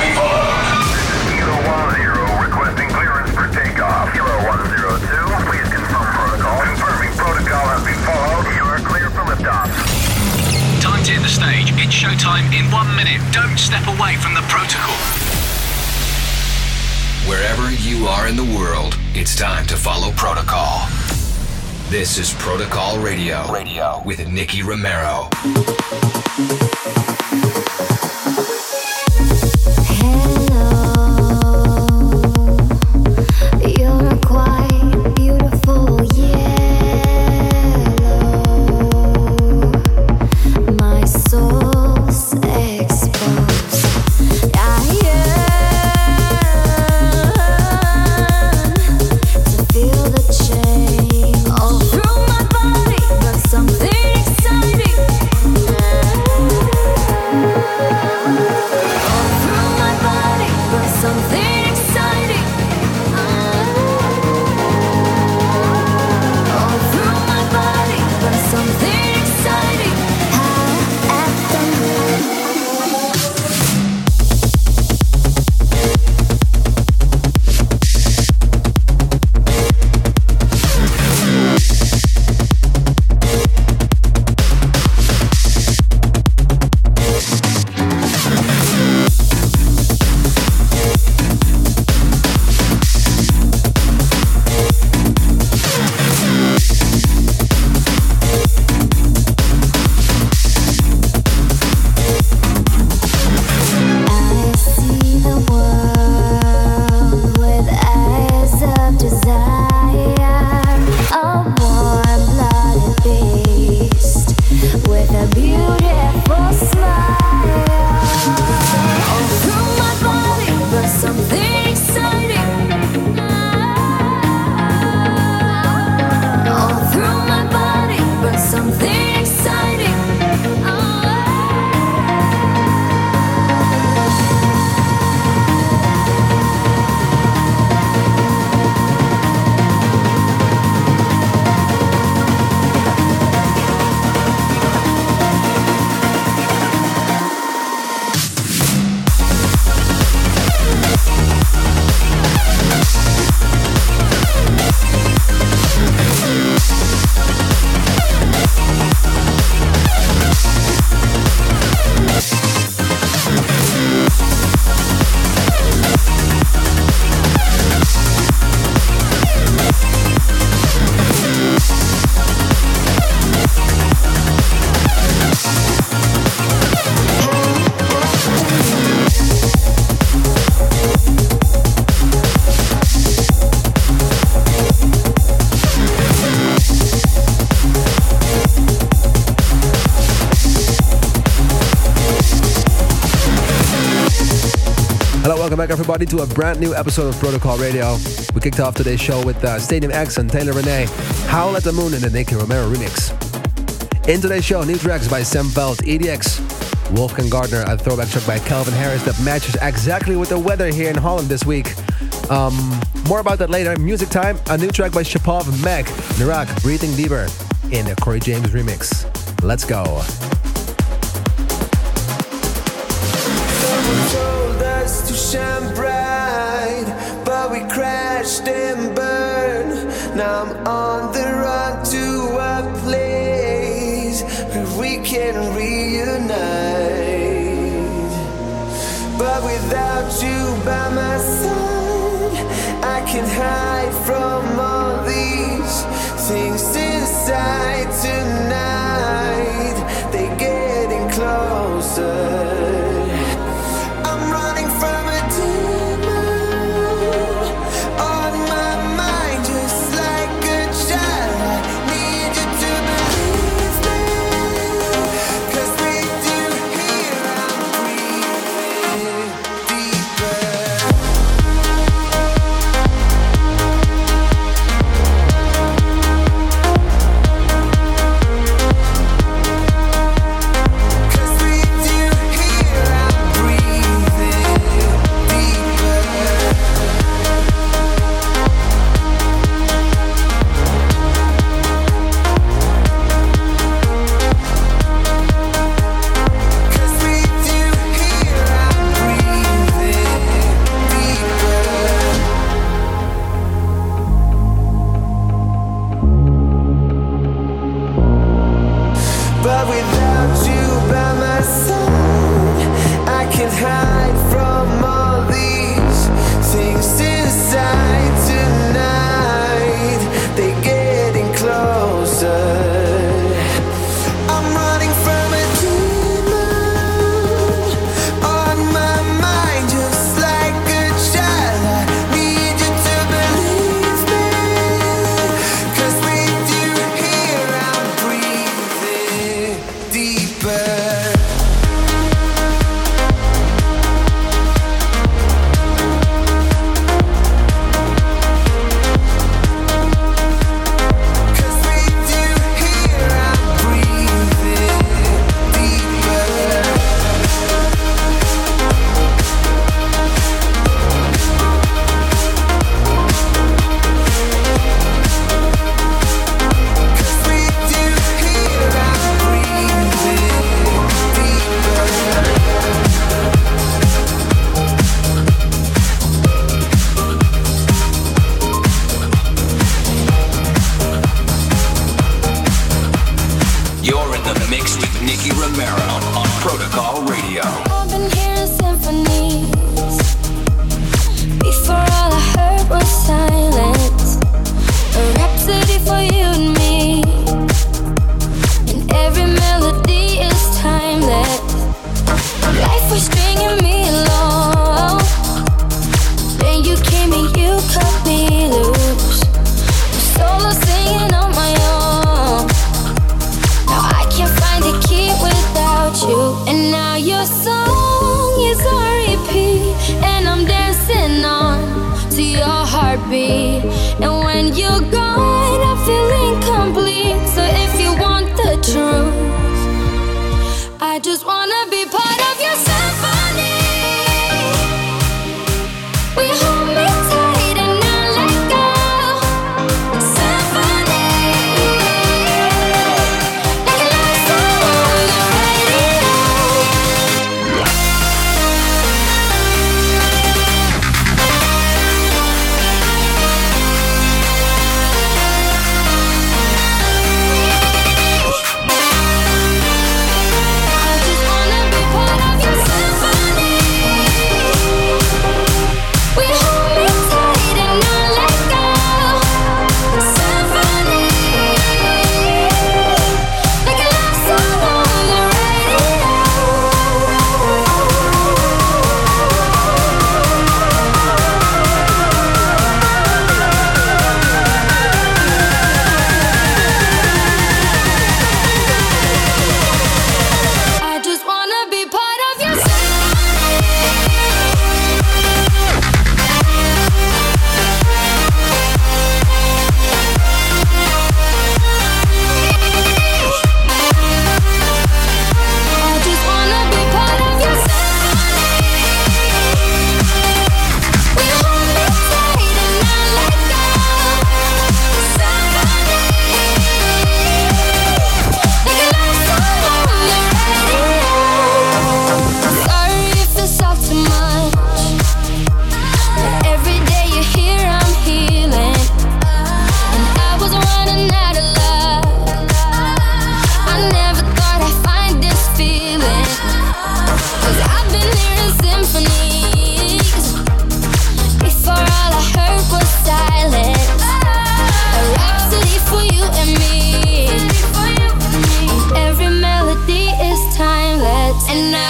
be followed. Kilo 10 requesting clearance for takeoff. Kilo 102, please confirm protocol. Confirming protocol has been followed. You are clear for liftoff. Time to hit the stage. It's showtime in one minute. Don't step away from the protocol. Wherever you are in the world, it's time to follow protocol. This is Protocol Radio. Radio with Nicky Romero. Back, everybody, to a brand new episode of Protocol Radio. We kicked off today's show with uh, Stadium X and Taylor Renee, Howl at the Moon in the Nicky Romero remix. In today's show, new tracks by Sam Feldt, EDX, Wolfgang Gartner, a throwback track by Calvin Harris that matches exactly with the weather here in Holland this week. Um, more about that later. Music time, a new track by Shapov Meg, Nerak, Breathing Deeper, in the Corey James remix. Let's go. Shine bright, but we crashed and burned. Now I'm on the run to a place where we can reunite. But without you by my side, I can hide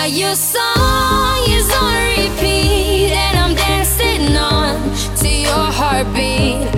Your song is on repeat, and I'm dancing on to your heartbeat.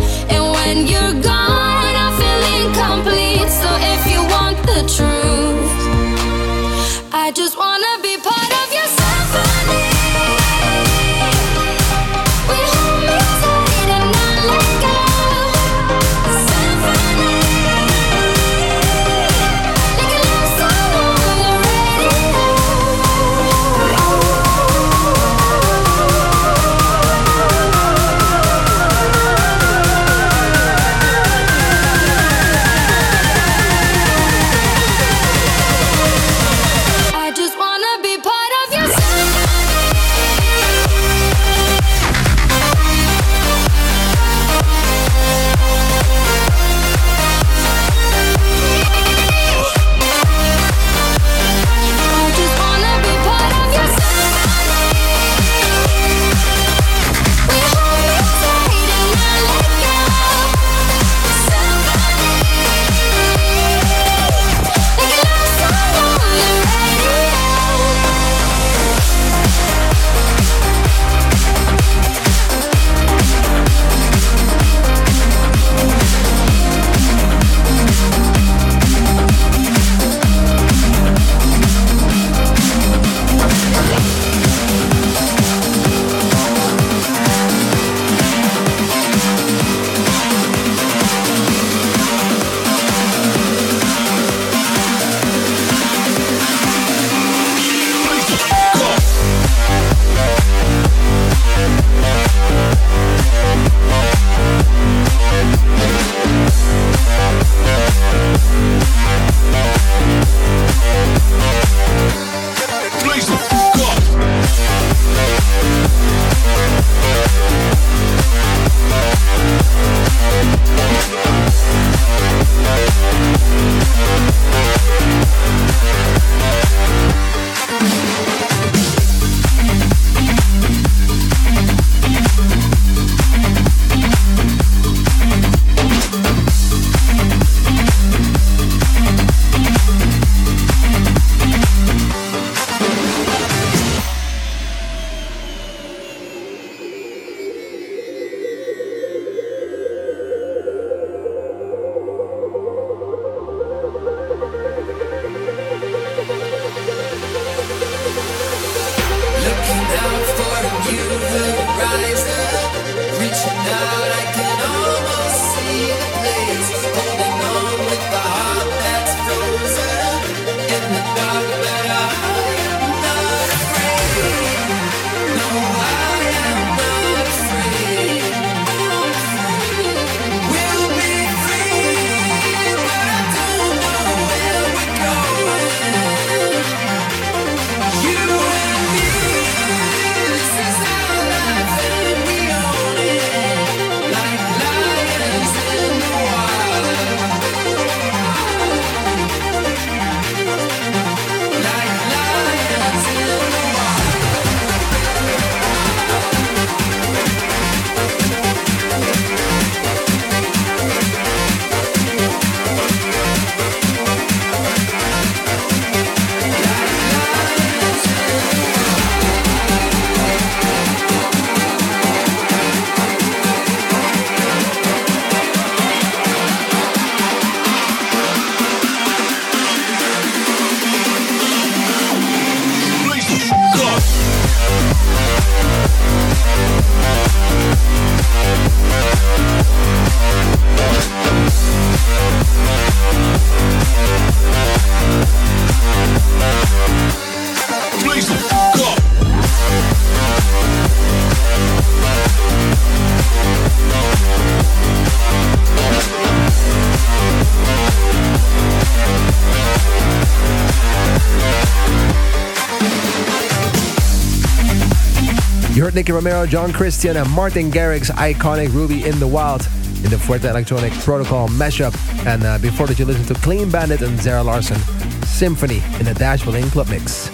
Heard Nicky Romero, John Christian, and Martin Garrix's iconic Ruby in the Wild in the Fuerte Electronic Protocol mashup. And uh, before that, you listened to Clean Bandit and Zara Larsson, Symphony in the Dash Berlin Club Mix.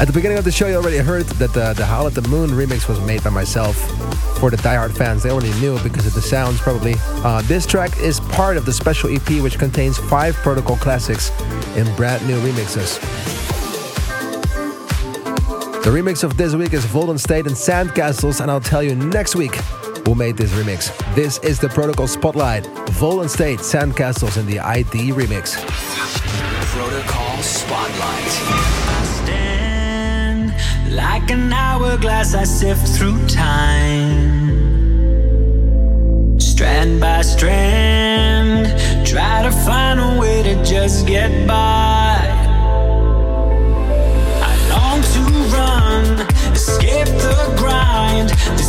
At the beginning of the show, you already heard that the, the Howl at the Moon remix was made by myself. For the diehard fans, they already knew because of the sounds, probably. Uh, this track is part of the special EP, which contains five Protocol classics in brand new remixes. The remix of this week is Volden State and Sandcastles, and I'll tell you next week who made this remix. This is the Protocol Spotlight. Volden State, Sandcastles in the ID remix. Protocol Spotlight. Like an hourglass, I sift through time. Strand by strand, try to find a way to just get by. Escape the grind.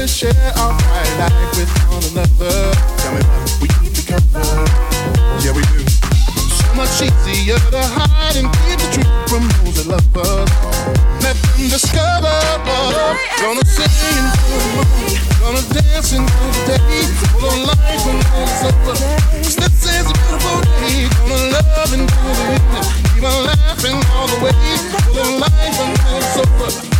together share our bright life with one another. Tell me why we keep the. Yeah, we do. So much easier to hide and keep the truth from those that love us. Let them discover. Gonna sing into the moon. Gonna dance until the day. Full of life until it's over. Cause this is a beautiful day. Gonna love until the evening. Keep on laughing all the way. Full of life until it's over.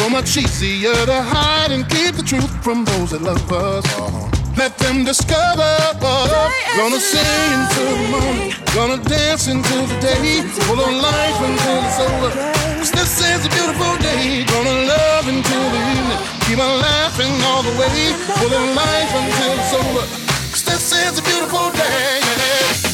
So much easier to hide and keep the truth from those that love us. Uh-huh. Let them discover. Gonna sing into the morning. Gonna dance into the day. Full of life until it's over. Cause this is a beautiful day. Gonna love until the evening. Keep on laughing all the way. Full of life until it's over. Cause this is a beautiful day.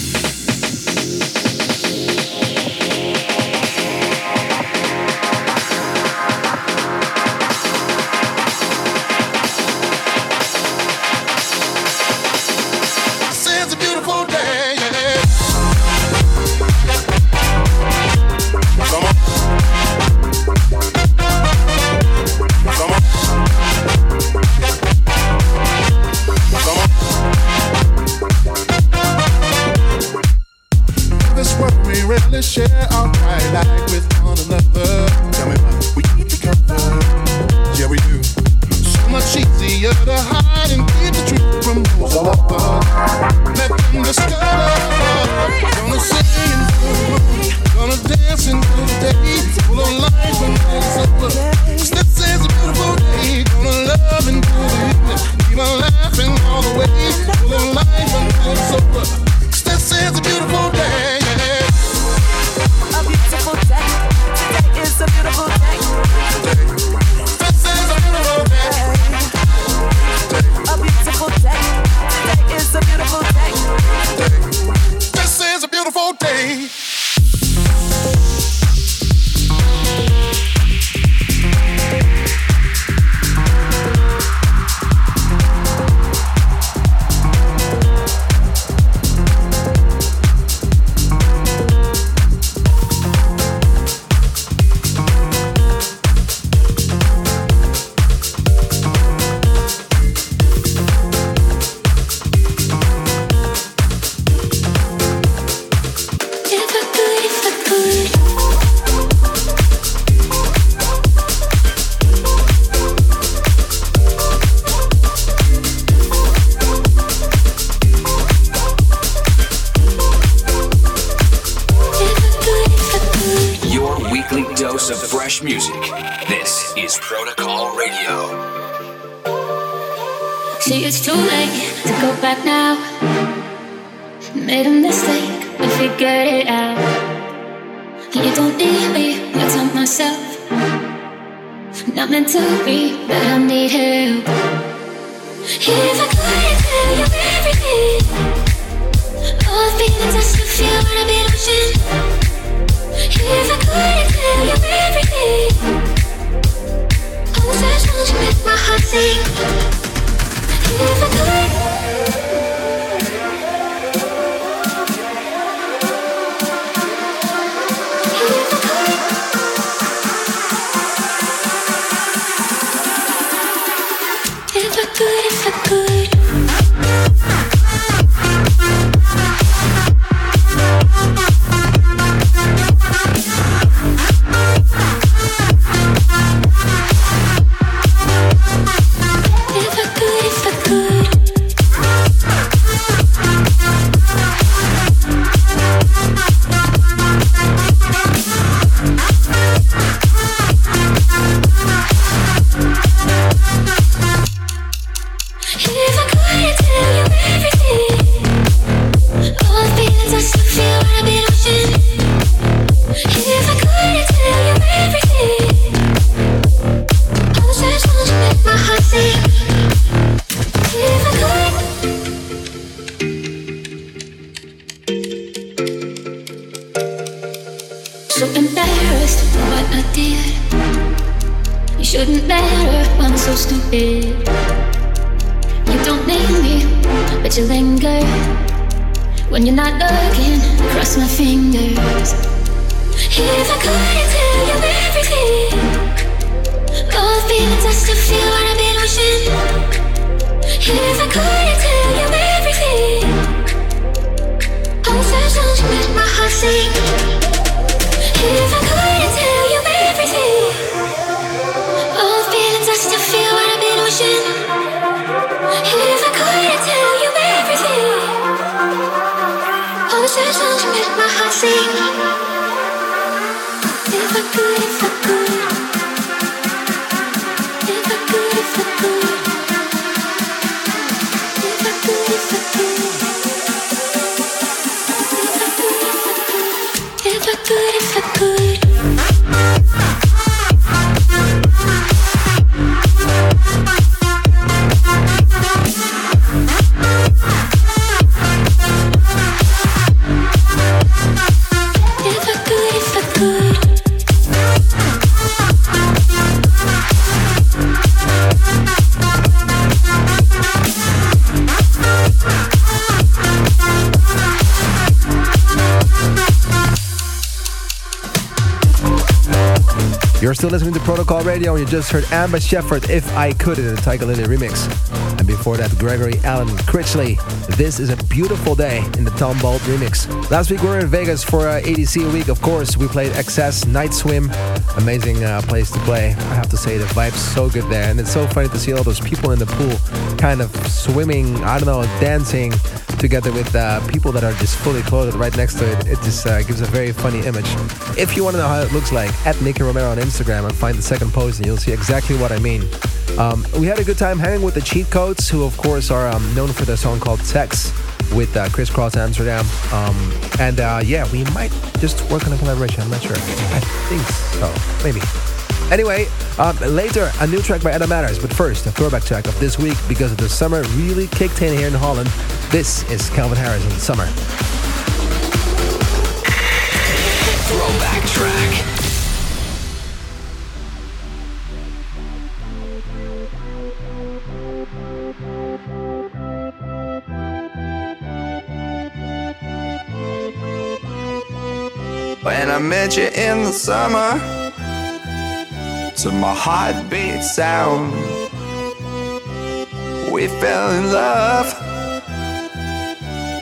see. My Radio and you just heard Amber Shepherd, If I Could, in the Tiger Lily remix. And before that, Gregory Alan Critchley, This is a Beautiful Day in the Tom Bolt remix. Last week we were in Vegas for uh, EDC week, of course. We played XS, Night Swim. Amazing uh, place to play. I have to say, the vibe's so good there. And it's so funny to see all those people in the pool kind of swimming, I don't know, dancing together with uh, people that are just fully clothed right next to it. It just uh, gives a very funny image. If you want to know how it looks like, at Nicky Romero on Instagram and find the second post and you'll see exactly what I mean. Um, we had a good time hanging with the Cheat Codes, who of course are um, known for their song called Sex with uh, Kris Kross Amsterdam. Um, and uh, yeah, we might just work on a collaboration. I'm not sure. I think so. Maybe. Anyway, um, later a new track by Adam Matters, but first a throwback track of this week because the summer really kicked in here in Holland. This is Calvin Harris in Summer. Throwback track. When I met you in the summer, to my heartbeat sound, we fell in love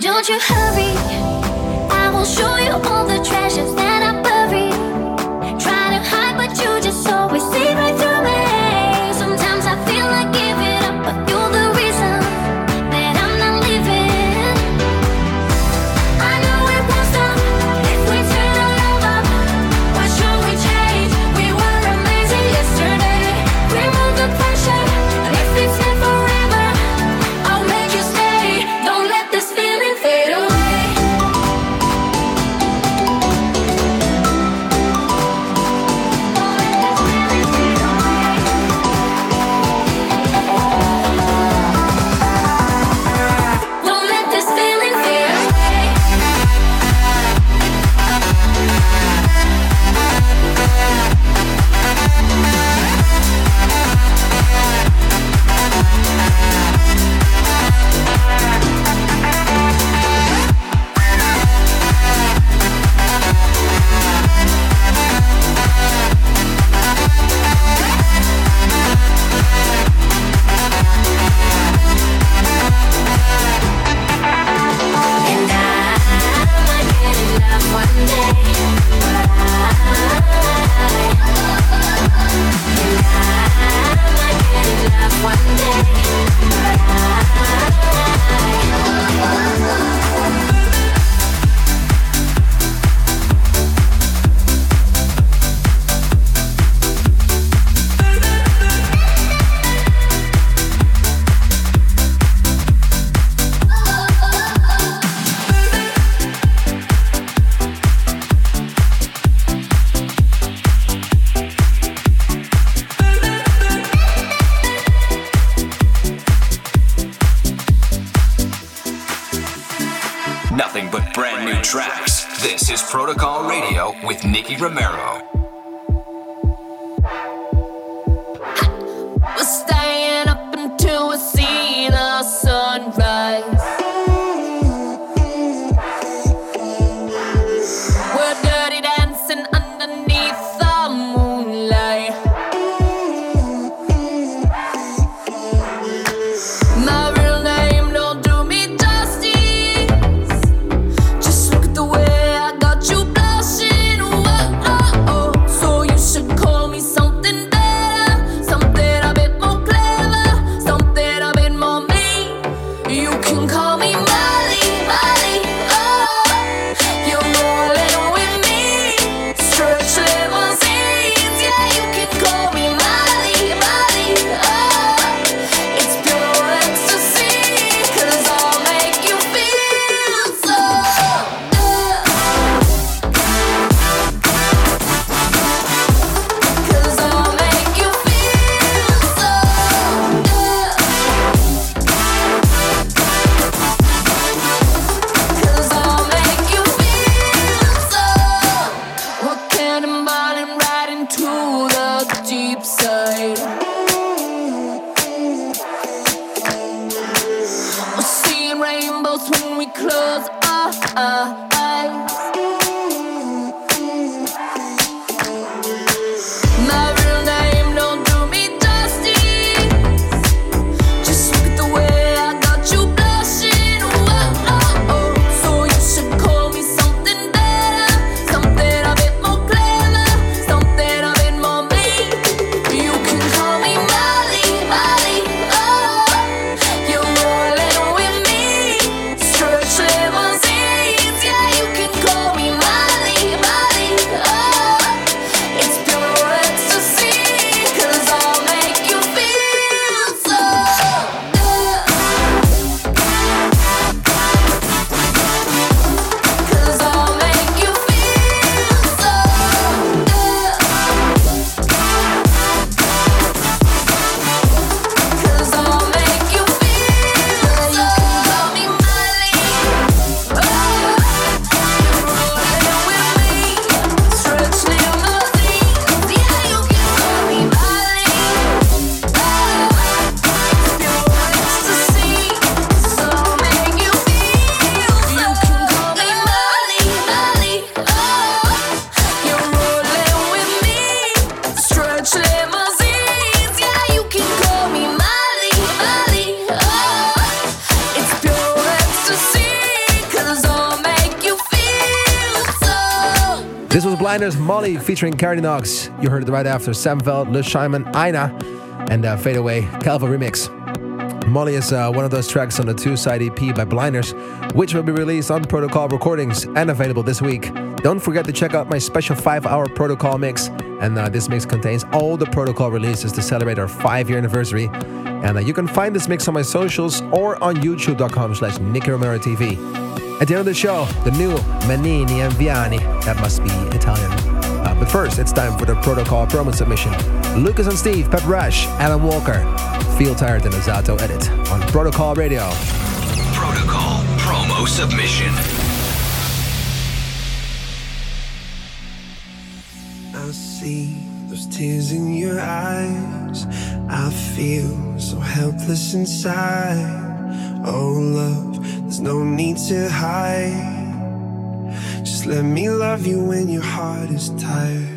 Don't you hurry, I will show you all the brand new tracks. This is Protocol Radio with Nicky Romero. Blinders Molly featuring Carrie Knox. You heard it right after Sam Feldt, Le Scheiman, Aina, and uh, Fade Away, Calva remix. Molly is uh, one of those tracks on the two side EP by Blinders, which will be released on Protocol Recordings and available this week. Don't forget to check out my special 5 hour Protocol mix. And uh, this mix contains all the Protocol releases to celebrate our 5 year anniversary. And uh, you can find this mix on my socials or on youtube.com slash Nicky Romero TV. At the end of the show, the new Manini and Viani. That must be Italian. Uh, but first, it's time for the Protocol promo submission. Lucas and Steve, Pep Rush, Alan Walker, Feel Tired and Azato edit on Protocol Radio. Protocol promo submission. I see those tears in your eyes. I feel so helpless inside. Oh, love, there's no need to hide. Just let me love you when your heart is tired.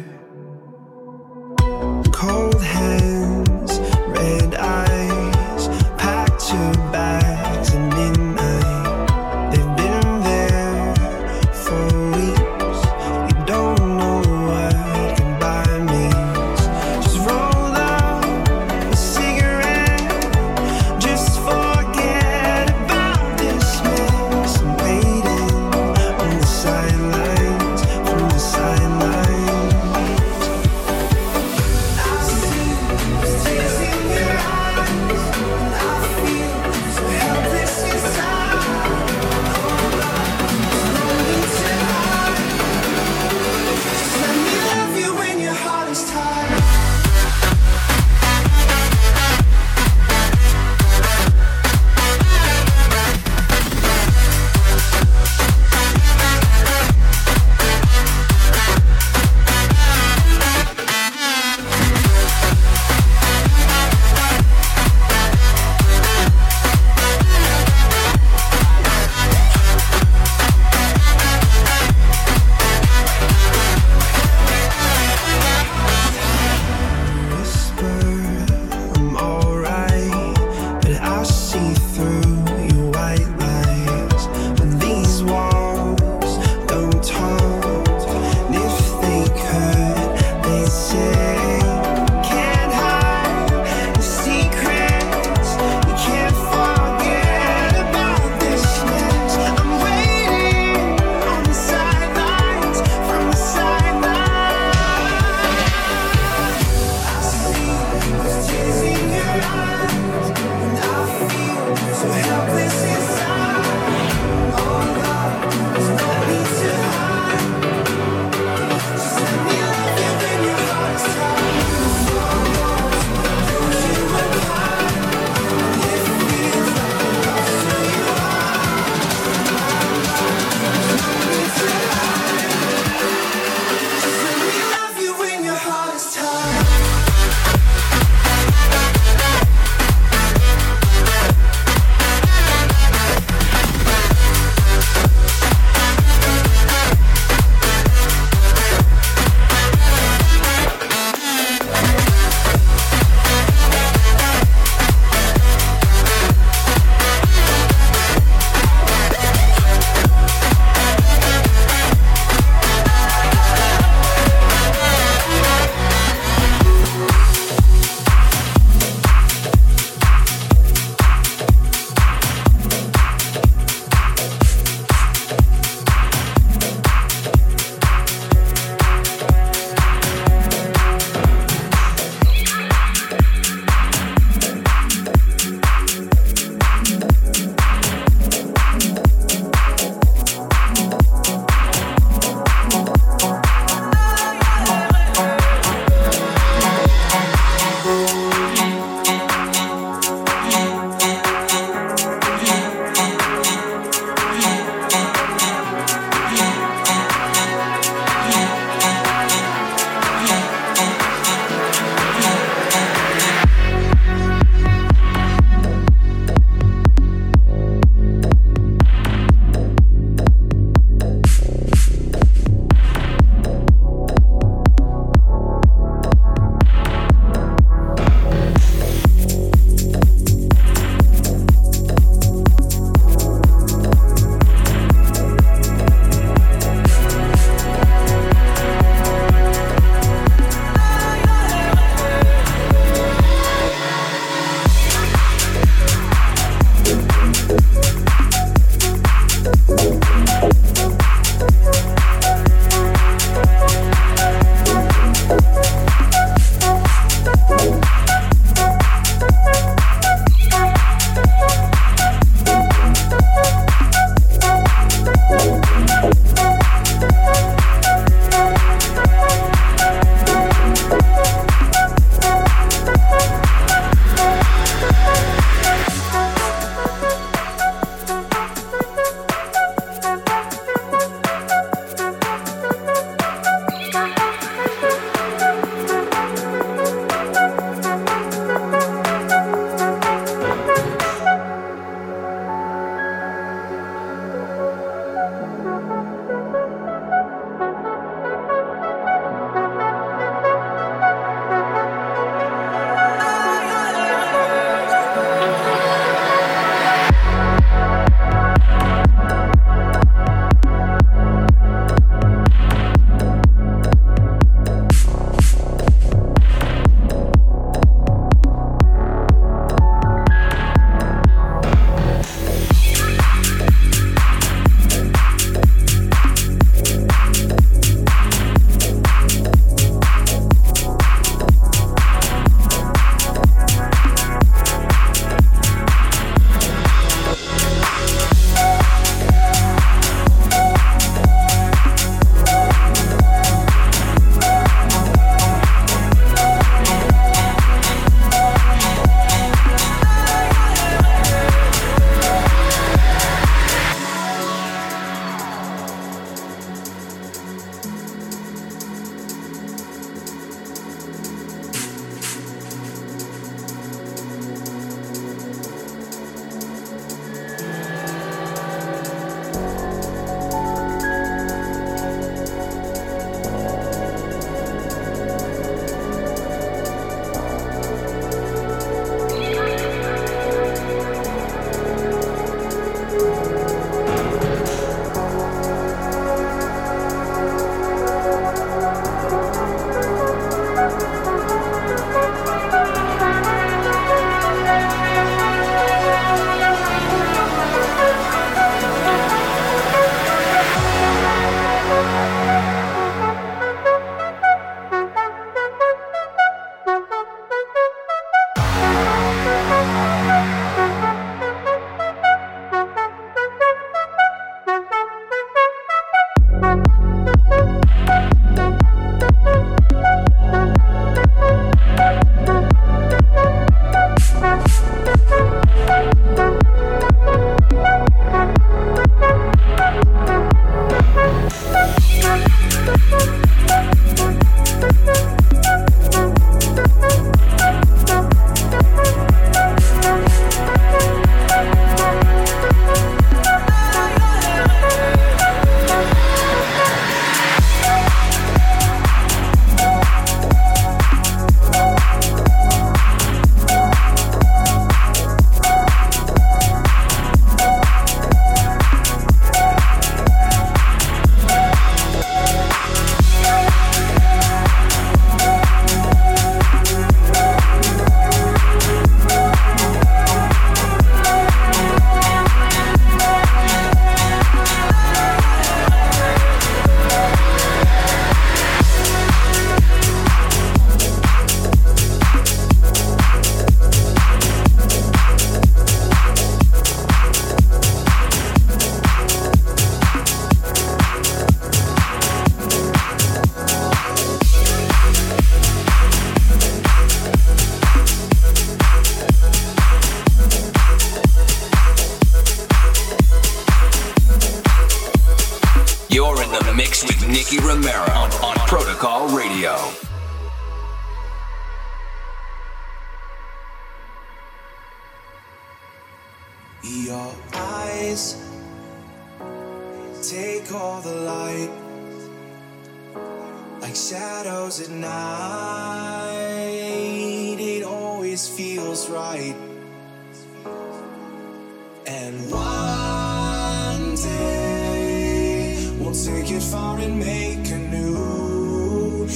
And one day we'll take it far and make a new.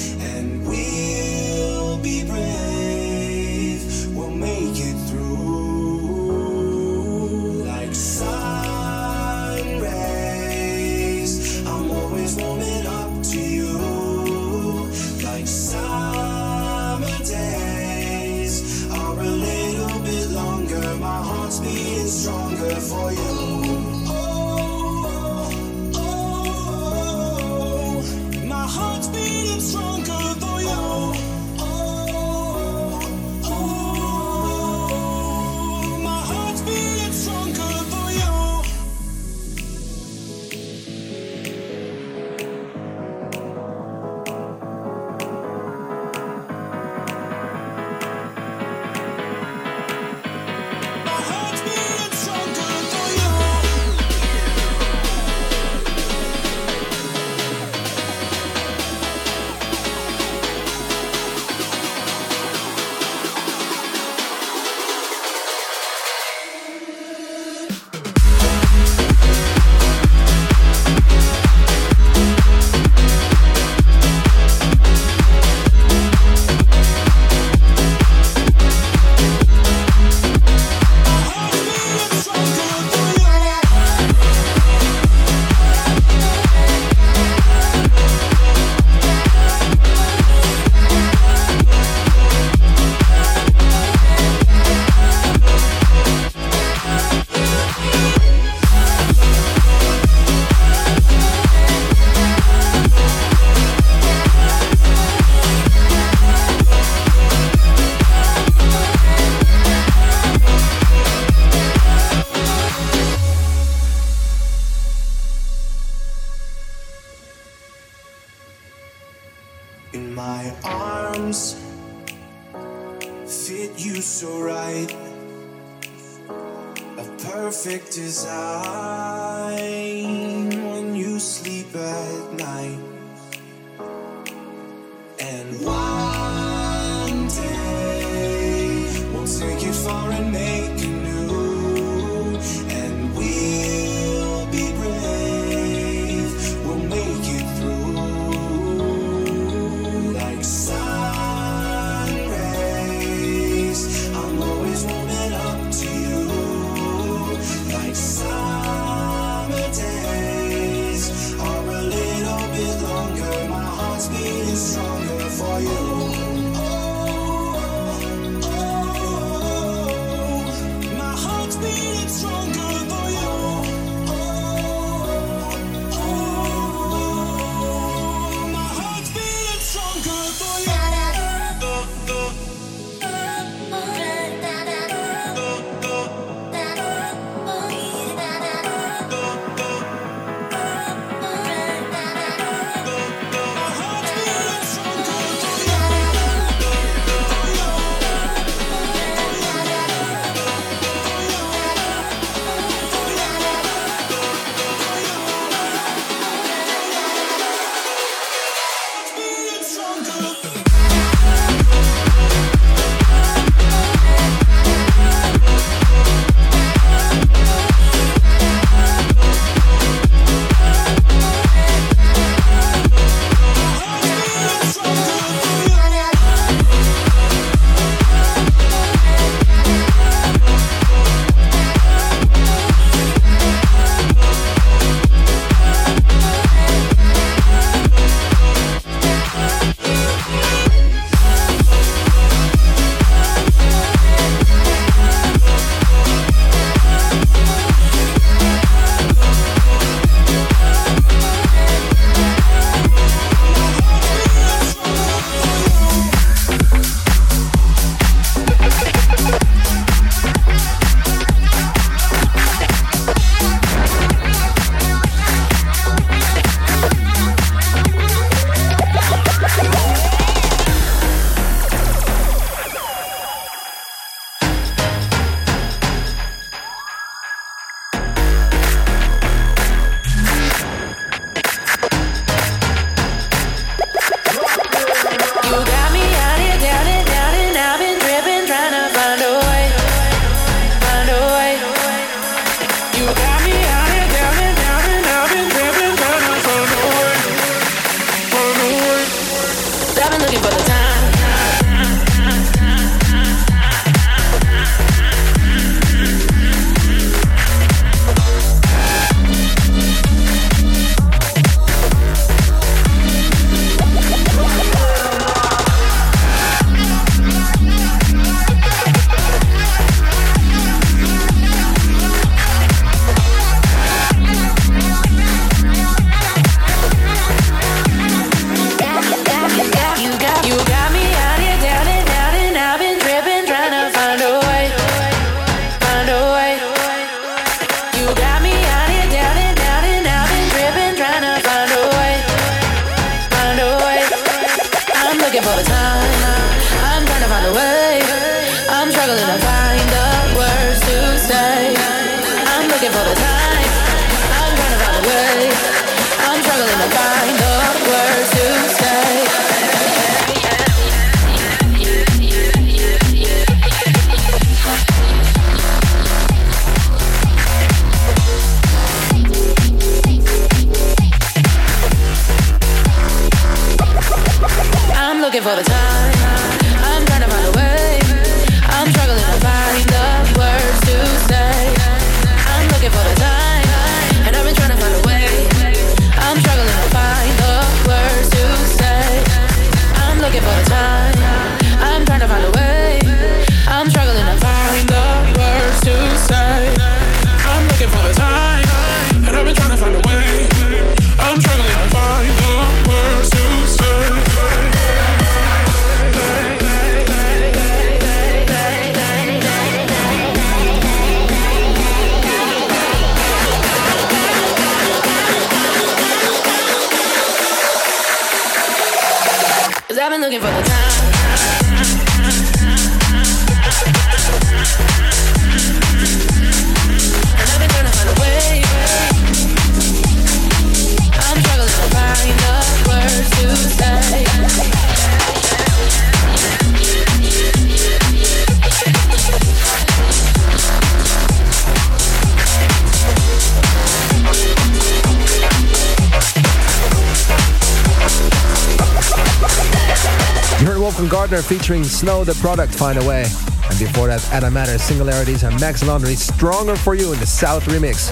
You Gartner featuring Snow Tha Product Find a Way. And before that, Adam Matter, Singularities, and Max Laundry, Stronger for You in the South remix.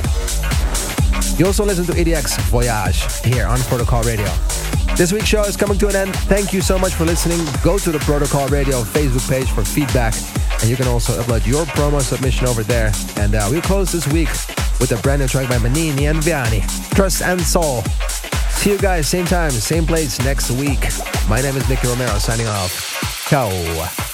You also listen to EDX Voyage here on Protocol Radio. This week's show is coming to an end. Thank you so much for listening. Go to the Protocol Radio Facebook page for feedback. And you can also upload your promo submission over there. And uh, we'll close this week with a brand new track by Manini and Viani, Trust and Soul. See you guys same time, same place next week. My name is Nicky Romero signing off. Ciao.